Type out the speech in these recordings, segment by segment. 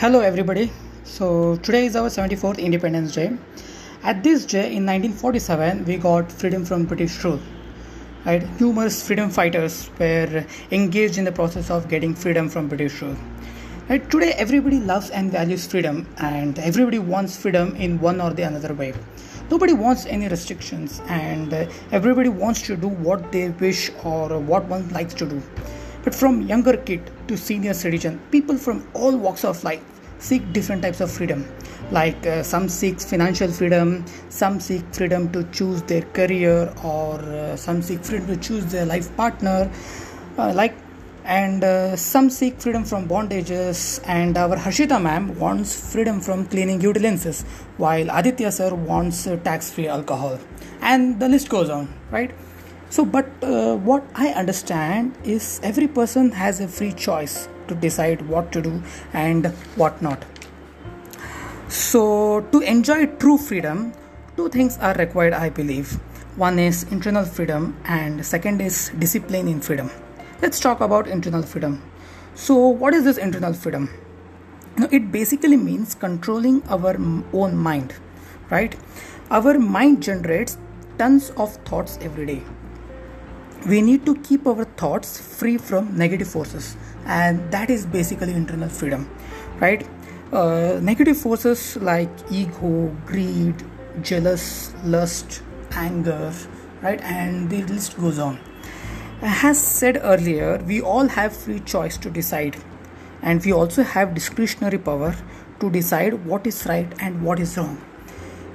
Hello, everybody. So, today is our 74th Independence Day. At this day in 1947, we got freedom from British rule. Right? Numerous freedom fighters were engaged in the process of getting freedom from British rule. Right? Today, everybody loves and values freedom, and everybody wants freedom in one or the another way. Nobody wants any restrictions, and everybody wants to do what they wish or what one likes to do. But from younger kid to senior citizen, people from all walks of life seek different types of freedom. Like uh, some seek financial freedom, some seek freedom to choose their career, or uh, some seek freedom to choose their life partner. Uh, like and uh, some seek freedom from bondages and our harshita ma'am wants freedom from cleaning utensils while aditya sir wants uh, tax free alcohol and the list goes on right so but uh, what i understand is every person has a free choice to decide what to do and what not. So to enjoy true freedom two things are required i believe. One is internal freedom and second is discipline in freedom. Let's talk about internal freedom. So what is this internal freedom? Now, it basically means controlling our own mind right? Our mind generates tons of thoughts every day we need to keep our thoughts free from negative forces. And that is basically internal freedom right? Uh, negative forces like ego greed jealous lust anger right? And the list goes on. As said earlier we all have free choice to decide. And we also have discretionary power to decide what is right and what is wrong.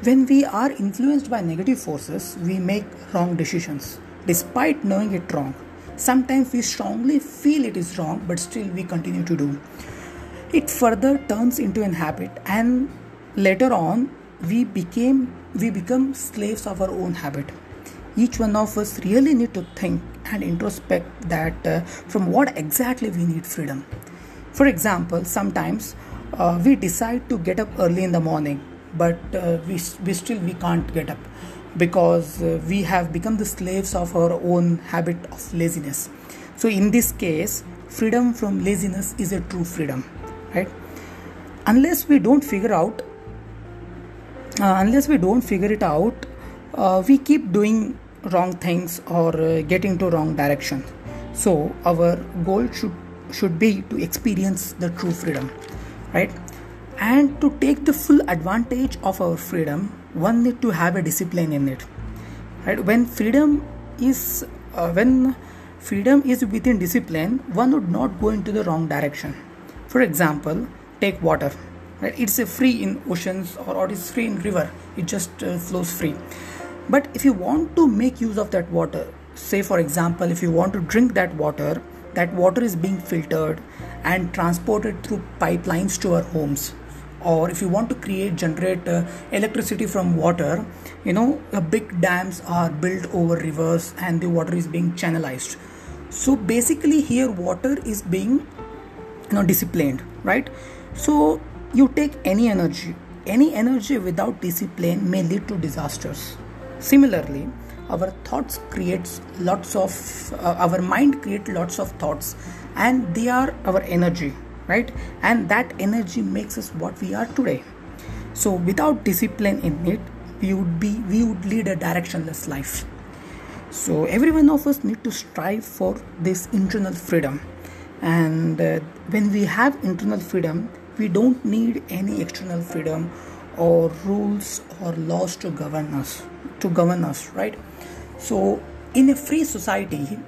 When we are influenced by negative forces we make wrong decisions despite knowing it wrong. Sometimes we strongly feel it is wrong, but still we continue to do. It further turns into an habit, and later on, we became we become slaves of our own habit. Each one of us really need to think and introspect that uh, from what exactly we need freedom. For example, sometimes uh, we decide to get up early in the morning, but uh, we, we still we can't get up because uh, we have become the slaves of our own habit of laziness. So in this case freedom from laziness is a true freedom right? Unless we don't figure out uh, unless we don't figure it out uh, we keep doing wrong things or uh, get into wrong direction. So our goal should should be to experience the true freedom right? And to take the full advantage of our freedom one need to have a discipline in it right? When freedom is uh, when freedom is within discipline one would not go into the wrong direction. For example take water right? It's a free in oceans or, or it's free in river. It just uh, flows free. But if you want to make use of that water say for example if you want to drink that water that water is being filtered and transported through pipelines to our homes or if you want to create generate uh, electricity from water you know uh, big dams are built over rivers and the water is being channelized. So basically here water is being you know disciplined right? So you take any energy any energy without discipline may lead to disasters. Similarly our thoughts creates lots of uh, our mind creates lots of thoughts and they are our energy right? And that energy makes us what we are today. So without discipline in it we would be we would lead a directionless life. So every one of us need to strive for this internal freedom. And uh, when we have internal freedom we don't need any external freedom or rules or laws to govern us to govern us right? So in a free society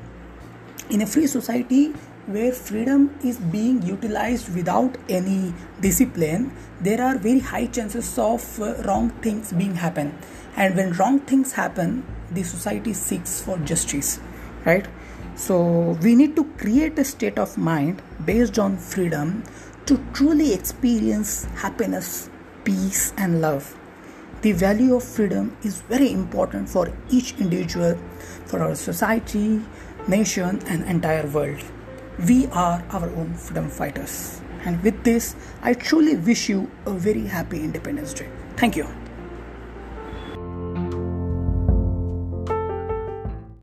in a free society where freedom is being utilized without any discipline there are very high chances of uh, wrong things being happen. And when wrong things happen the society seeks for justice right? So we need to create a state of mind based on freedom to truly experience happiness peace and love. The value of freedom is very important for each individual for our society nation and entire world we are our own freedom fighters. And with this, I truly wish you a very happy Independence Day. Thank you.